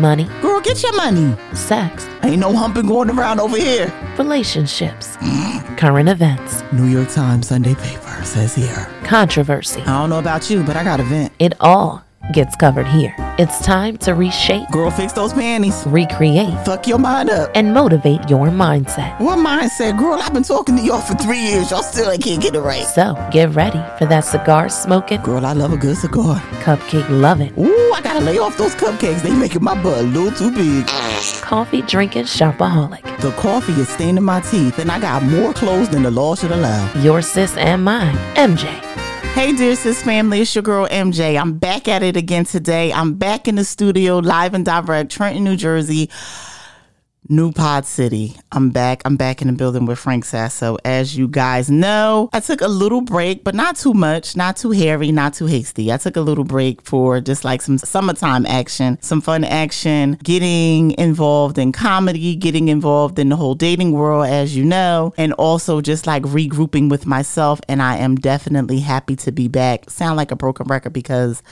Money, Girl, get your money. sex, Ain't no humping going around over here. relationships, current events, New York Times Sunday paper says here. controversy. I don't know about you, but I got a vent. It all gets covered here. It's time to reshape, Girl, fix those panties. recreate, Fuck your mind up. and motivate your mindset. What mindset? Girl, I've been talking to y'all for three years. Y'all still ain't can't get it right. So get ready for that cigar smoking, Girl, I love a good cigar. cupcake loving, Ooh, I gotta lay off those cupcakes. They making my butt a little too big. coffee drinking shopaholic. The coffee is staining my teeth, and I got more clothes than the law should allow. Your sis and mine, MJ. Hey, dear sis family, it's your girl MJ. I'm back at it again today. I'm back in the studio, live and direct, Trenton, New Jersey, New Pod City. I'm back. I'm back in the building with Frank Sasso. As you guys know, I took a little break, but not too much, not too hairy, not too hasty. I took a little break for just like some summertime action, some fun action, getting involved in comedy, getting involved in the whole dating world, as you know, and also just like regrouping with myself. And I am definitely happy to be back. Sound like a broken record because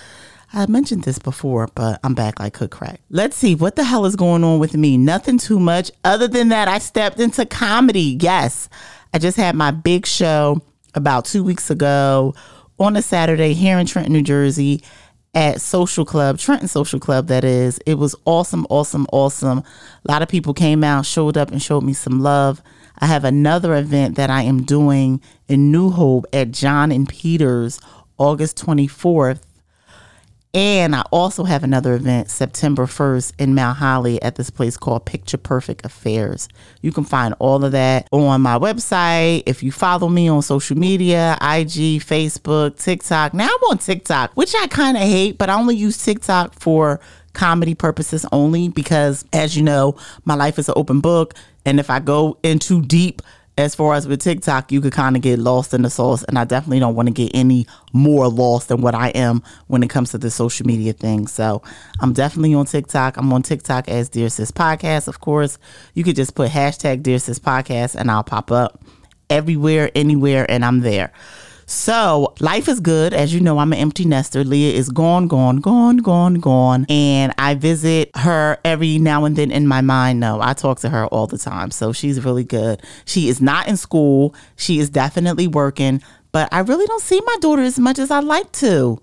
I mentioned this before, but I'm back like cook crack. Let's see what the hell is going on with me. Nothing too much. Other than that, I stepped into comedy. Yes, I just had my big show about two weeks ago on a Saturday here in Trenton, New Jersey at Social Club, Trenton Social Club, that is. It was awesome, awesome, awesome. A lot of people came out, showed up, and showed me some love. I have another event that I am doing in New Hope at John and Peters August 24th. And I also have another event September 1st in Mount Holly at this place called Picture Perfect Affairs. You can find all of that on my website. If you follow me on social media, IG, Facebook, TikTok. Now I'm on TikTok, which I kind of hate, but I only use TikTok for comedy purposes only because, as you know, my life is an open book. And if I go in too deep, as far as with TikTok, you could kind of get lost in the sauce, and I definitely don't want to get any more lost than what I am when it comes to the social media thing. So I'm definitely on TikTok. I'm on TikTok as Dear Sis Podcast, of course. You could just put hashtag Dear Sis Podcast, and I'll pop up everywhere, anywhere, and I'm there. So life is good. As you know, I'm an empty nester. Leah is gone, gone, gone, gone, gone. And I visit her every now and then in my mind. No, I talk to her all the time. So she's really good. She is not in school. She is definitely working. But I really don't see my daughter as much as I'd like to.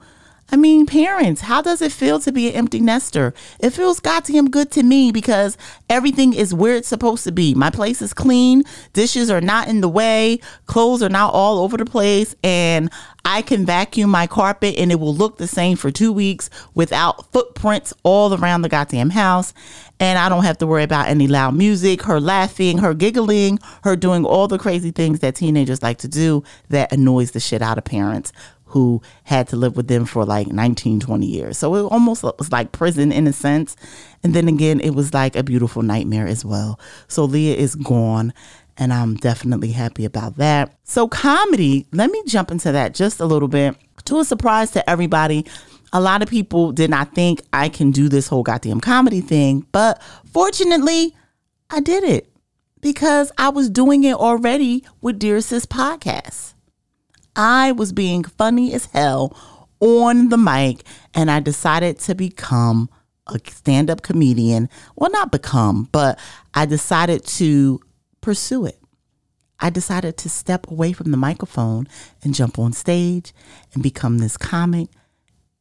I mean, parents, how does it feel to be an empty nester? It feels goddamn good to me because everything is where it's supposed to be. My place is clean, dishes are not in the way, clothes are not all over the place, and I can vacuum my carpet and it will look the same for two weeks without footprints all around the goddamn house. And I don't have to worry about any loud music, her laughing, her giggling, her doing all the crazy things that teenagers like to do that annoys the shit out of parents who had to live with them for like 19, 20 years. So it almost was like prison in a sense. And then again, it was like a beautiful nightmare as well. So Leah is gone. And I'm definitely happy about that. So, comedy, let me jump into that just a little bit. To a surprise to everybody, a lot of people did not think I can do this whole goddamn comedy thing. But fortunately, I did it because I was doing it already with Dear Sis podcast. I was being funny as hell on the mic and I decided to become a stand up comedian. Well, not become, but I decided to pursue it. I decided to step away from the microphone and jump on stage and become this comic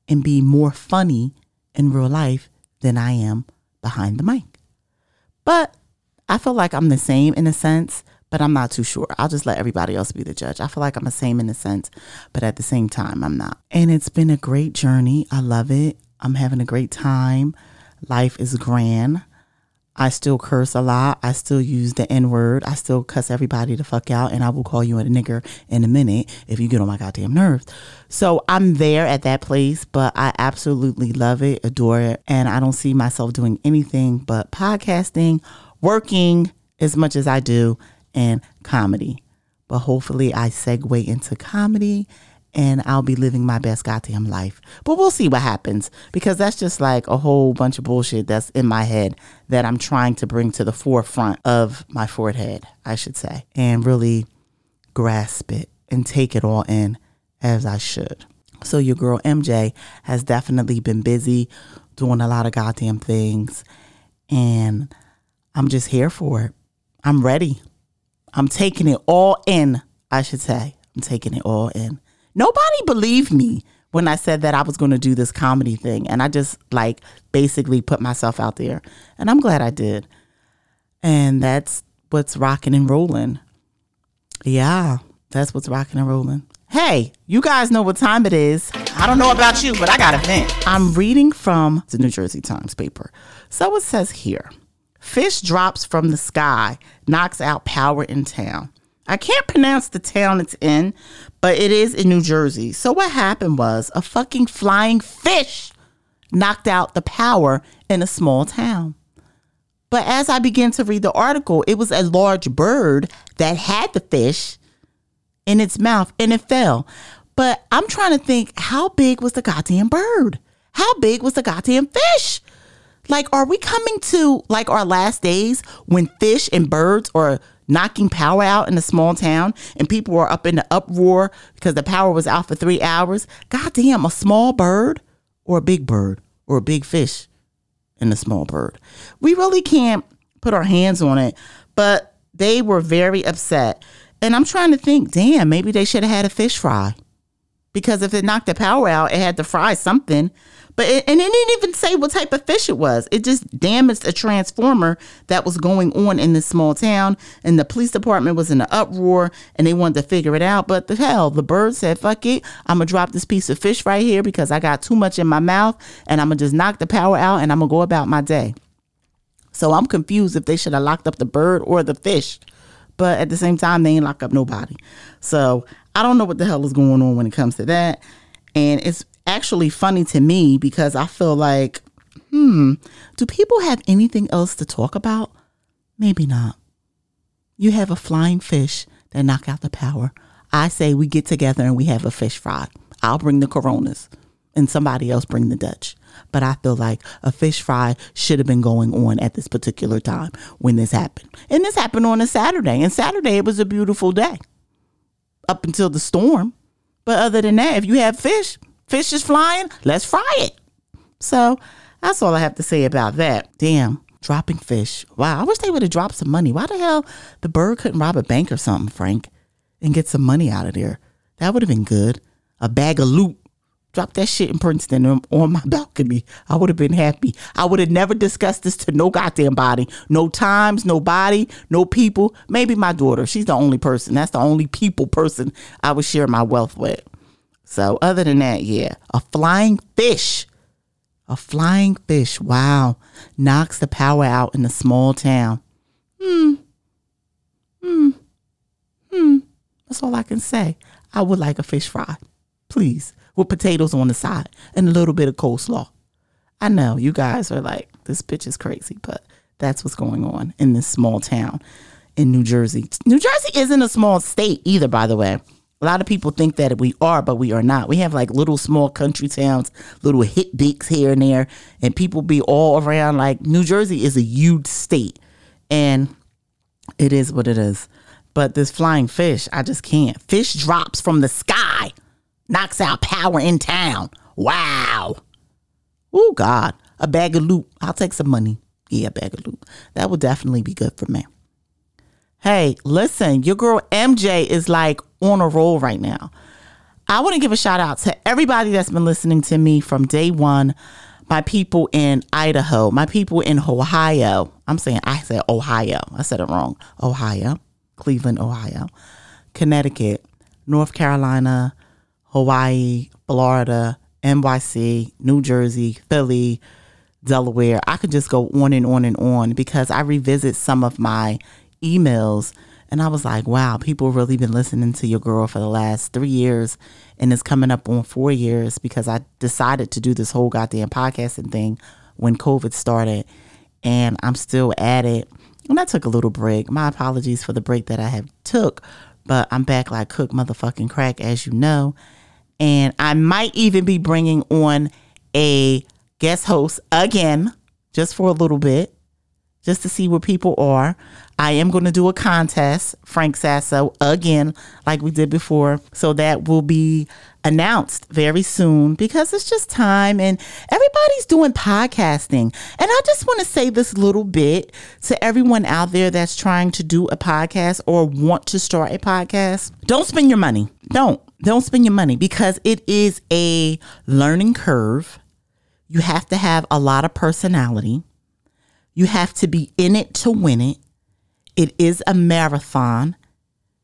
and be more funny in real life than I am behind the mic. But I feel like I'm the same in a sense, but I'm not too sure. I'll just let everybody else be the judge. I feel like I'm the same in a sense, but at the same time, I'm not. And it's been a great journey. I love it. I'm having a great time. Life is grand. I still curse a lot. I still use the N word. I still cuss everybody the fuck out, and I will call you a nigger in a minute if you get on my goddamn nerves. So I'm there at that place, but I absolutely love it, adore it, and I don't see myself doing anything but podcasting, working as much as I do, and comedy. But hopefully, I segue into comedy and I'll be living my best goddamn life. But we'll see what happens because that's just like a whole bunch of bullshit that's in my head that I'm trying to bring to the forefront of my forehead, I should say, and really grasp it and take it all in as I should. So, your girl MJ has definitely been busy doing a lot of goddamn things. And I'm just here for it. I'm ready. I'm taking it all in, I should say. I'm taking it all in. Nobody believed me when I said that I was going to do this comedy thing. And I just like basically put myself out there. And I'm glad I did. And that's what's rocking and rolling. Yeah, that's what's rocking and rolling. Hey, you guys know what time it is. I don't know about you, but I got a vent. I'm reading from the New Jersey Times paper. So it says here Fish drops from the sky, knocks out power in town. I can't pronounce the town it's in, but it is in New Jersey. So what happened was a fucking flying fish knocked out the power in a small town. But as I began to read the article, it was a large bird that had the fish in its mouth and it fell. But I'm trying to think how big was the goddamn bird? How big was the goddamn fish? Like, are we coming to like our last days when fish and birds are knocking power out in a small town and people were up in the uproar because the power was out for three hours? Goddamn, a small bird or a big bird or a big fish and a small bird. We really can't put our hands on it, but they were very upset. And I'm trying to think, damn, maybe they should have had a fish fry. Because if it knocked the power out, it had to fry something. But it, and it didn't even say what type of fish it was. It just damaged a transformer that was going on in this small town, and the police department was in an uproar, and they wanted to figure it out. But the hell, the bird said, "Fuck it, I'm gonna drop this piece of fish right here because I got too much in my mouth, and I'm gonna just knock the power out, and I'm gonna go about my day." So I'm confused if they should have locked up the bird or the fish. But at the same time, they ain't lock up nobody. So I don't know what the hell is going on when it comes to that. And it's actually funny to me because I feel like, hmm, do people have anything else to talk about? Maybe not. You have a flying fish that knock out the power. I say we get together and we have a fish fry. I'll bring the coronas and somebody else bring the Dutch. But I feel like a fish fry should have been going on at this particular time when this happened. And this happened on a Saturday. And Saturday it was a beautiful day up until the storm. But other than that, if you have fish, fish is flying, let's fry it. So that's all I have to say about that. Damn, dropping fish. Wow, I wish they would have dropped some money. Why the hell the bird couldn't rob a bank or something, Frank, and get some money out of there? That would have been good. A bag of loot. Drop that shit in Princeton on, my balcony. I would have been happy. I would have never discussed this to no goddamn body. No times, no body, no people. Maybe my daughter. She's the only person. That's the only people person I would share my wealth with. So, other than that, yeah, a flying fish, a flying fish, wow, knocks the power out in a small town. Hmm, hmm, hmm. That's all I can say. I would like a fish fry, please, with potatoes on the side and a little bit of coleslaw. I know you guys are like, this bitch is crazy, but that's what's going on in this small town in New Jersey. New Jersey isn't a small state either, by the way. A lot of people think that we are, but we are not. We have like little small country towns, little hit dicks here and there, and people be all around. Like New Jersey is a huge state, and it is what it is. But this flying fish, I just can't. Fish drops from the sky, knocks out power in town. Wow. Oh God, a bag of loot. I'll take some money. Yeah, a bag of loot. That would definitely be good for me. Hey, listen, your girl MJ is like on a roll right now. I want to give a shout out to everybody that's been listening to me from day one. My people in Idaho, my people in Ohio. I'm saying I said Ohio. I said it wrong. Ohio, Cleveland, Ohio, Connecticut, North Carolina, Hawaii, Florida, NYC, New Jersey, Philly, Delaware. I could just go on and on and on because I revisit some of my emails and I was like, wow, people really been listening to your girl for the last three years and it's coming up on four years because I decided to do this whole goddamn podcasting thing when COVID started and I'm still at it. And I took a little break. My apologies for the break that I have took, but I'm back like cook motherfucking crack, as you know. And I might even be bringing on a guest host again, just for a little bit, just to see where people are. I am going to do a contest, Frank Sasso, again, like we did before. So that will be announced very soon because it's just time and everybody's doing podcasting. And I just want to say this little bit to everyone out there that's trying to do a podcast or want to start a podcast. Don't spend your money. Don't. Don't spend your money because it is a learning curve. You have to have a lot of personality. You have to be in it to win it. It is a marathon.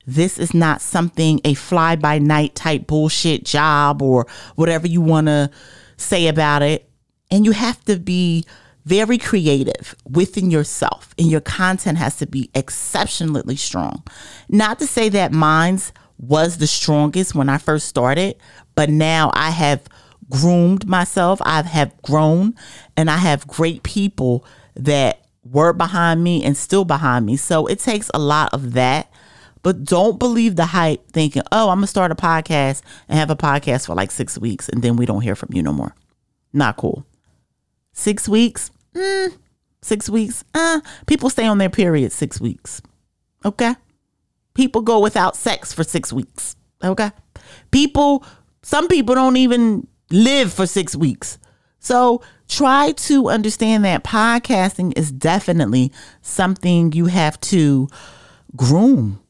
This is not something a fly by night type bullshit job or whatever you want to say about it. And you have to be very creative within yourself, and your content has to be exceptionally strong. Not to say that mine's was the strongest when I first started, but now I have groomed myself. I have grown, and I have great people that were behind me and still behind me. So it takes a lot of that. But don't believe the hype thinking, oh, I'm going to start a podcast and have a podcast for like six weeks and then we don't hear from you no more. Not cool. Six weeks? Mm, six weeks? Uh, people stay on their period six weeks. Okay? People go without sex for six weeks. Okay? People, some people don't even live for six weeks. So try to understand that podcasting is definitely something you have to groom,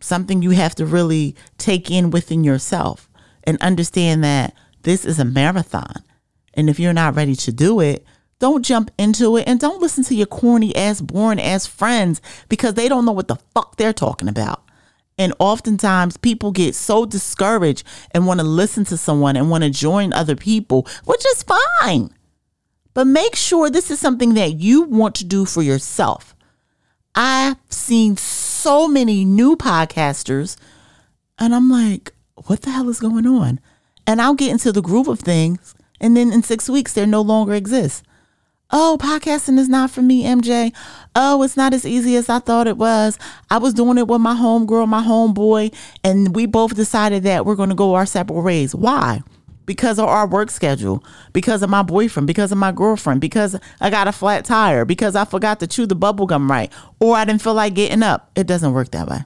something you have to really take in within yourself and understand that this is a marathon. And if you're not ready to do it, don't jump into it and don't listen to your corny ass, boring ass friends because they don't know what the fuck they're talking about. And oftentimes people get so discouraged and want to listen to someone and want to join other people, which is fine. But make sure this is something that you want to do for yourself. I've seen so many new podcasters, and I'm like, what the hell is going on? And I'll get into the groove of things, and then in six weeks, they no longer exist. Oh, podcasting is not for me, MJ. Oh, it's not as easy as I thought it was. I was doing it with my homegirl, my homeboy, and we both decided that we're going to go our separate ways. Why? Because of our work schedule, because of my boyfriend, because of my girlfriend, because I got a flat tire, because I forgot to chew the bubble gum right, or I didn't feel like getting up. It doesn't work that way.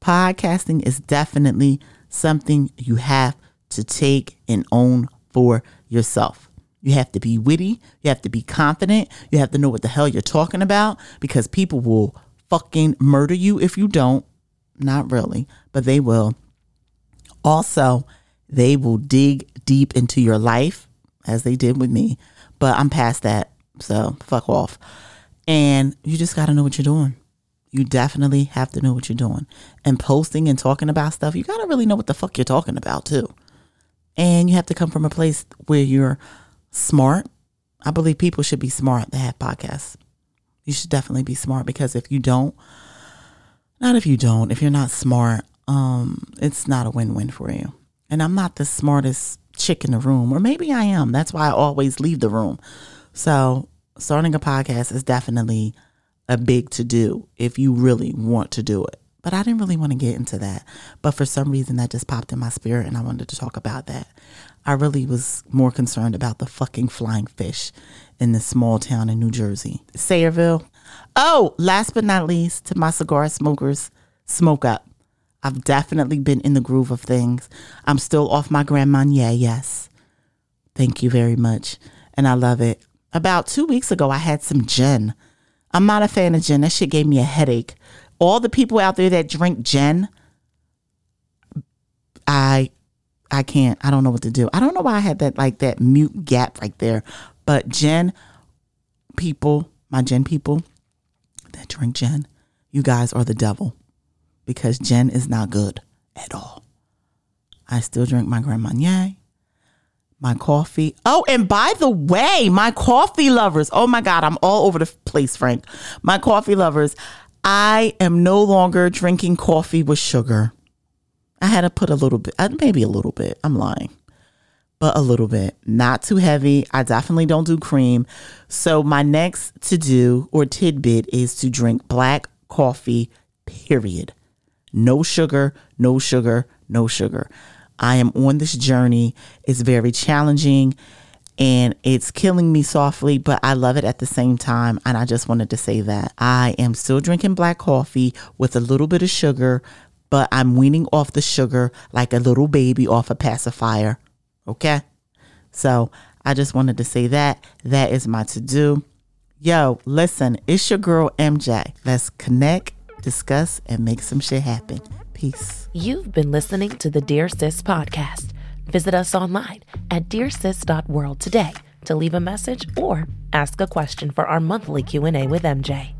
Podcasting is definitely something you have to take and own for yourself. You have to be witty. You have to be confident. You have to know what the hell you're talking about because people will fucking murder you if you don't. Not really, but they will. Also, they will dig deep into your life as they did with me. But I'm past that. So fuck off. And you just got to know what you're doing. You definitely have to know what you're doing. And posting and talking about stuff, you got to really know what the fuck you're talking about too. And you have to come from a place where you're smart. I believe people should be smart that have podcasts. You should definitely be smart because if you don't, not if you don't, if you're not smart, um, it's not a win-win for you. And I'm not the smartest chick in the room, or maybe I am. That's why I always leave the room. So starting a podcast is definitely a big to do if you really want to do it. But I didn't really want to get into that. But for some reason, that just popped in my spirit, and I wanted to talk about that. I really was more concerned about the fucking flying fish in this small town in New Jersey, Sayreville. Oh, last but not least, to my cigar smokers, smoke up. I've definitely been in the groove of things. I'm still off my Grand Marnier, yes. Thank you very much. And I love it. About two weeks ago, I had some gin. I'm not a fan of gin. That shit gave me a headache. All the people out there that drink gin, I I can't. I don't know what to do. I don't know why I had that like that mute gap right there. But gin people, my gin people that drink gin, you guys are the devil because gin is not good at all. I still drink my Grand Marnier, my coffee. Oh, and by the way, my coffee lovers. Oh my God, I'm all over the place, Frank. My coffee lovers. I am no longer drinking coffee with sugar. I had to put a little bit, uh, maybe a little bit. I'm lying, but a little bit. Not too heavy. I definitely don't do cream. So, my next to do or tidbit is to drink black coffee, period. No sugar, no sugar, no sugar. I am on this journey. It's very challenging. And it's killing me softly, but I love it at the same time. And I just wanted to say that I am still drinking black coffee with a little bit of sugar, but I'm weaning off the sugar like a little baby off a pacifier. Okay. So I just wanted to say that. That is my to do. Yo, listen, it's your girl MJ. Let's connect, discuss, and make some shit happen. Peace. You've been listening to the Dear Sis podcast. Visit us online at dearsis.world today to leave a message or ask a question for our monthly Q&A with MJ.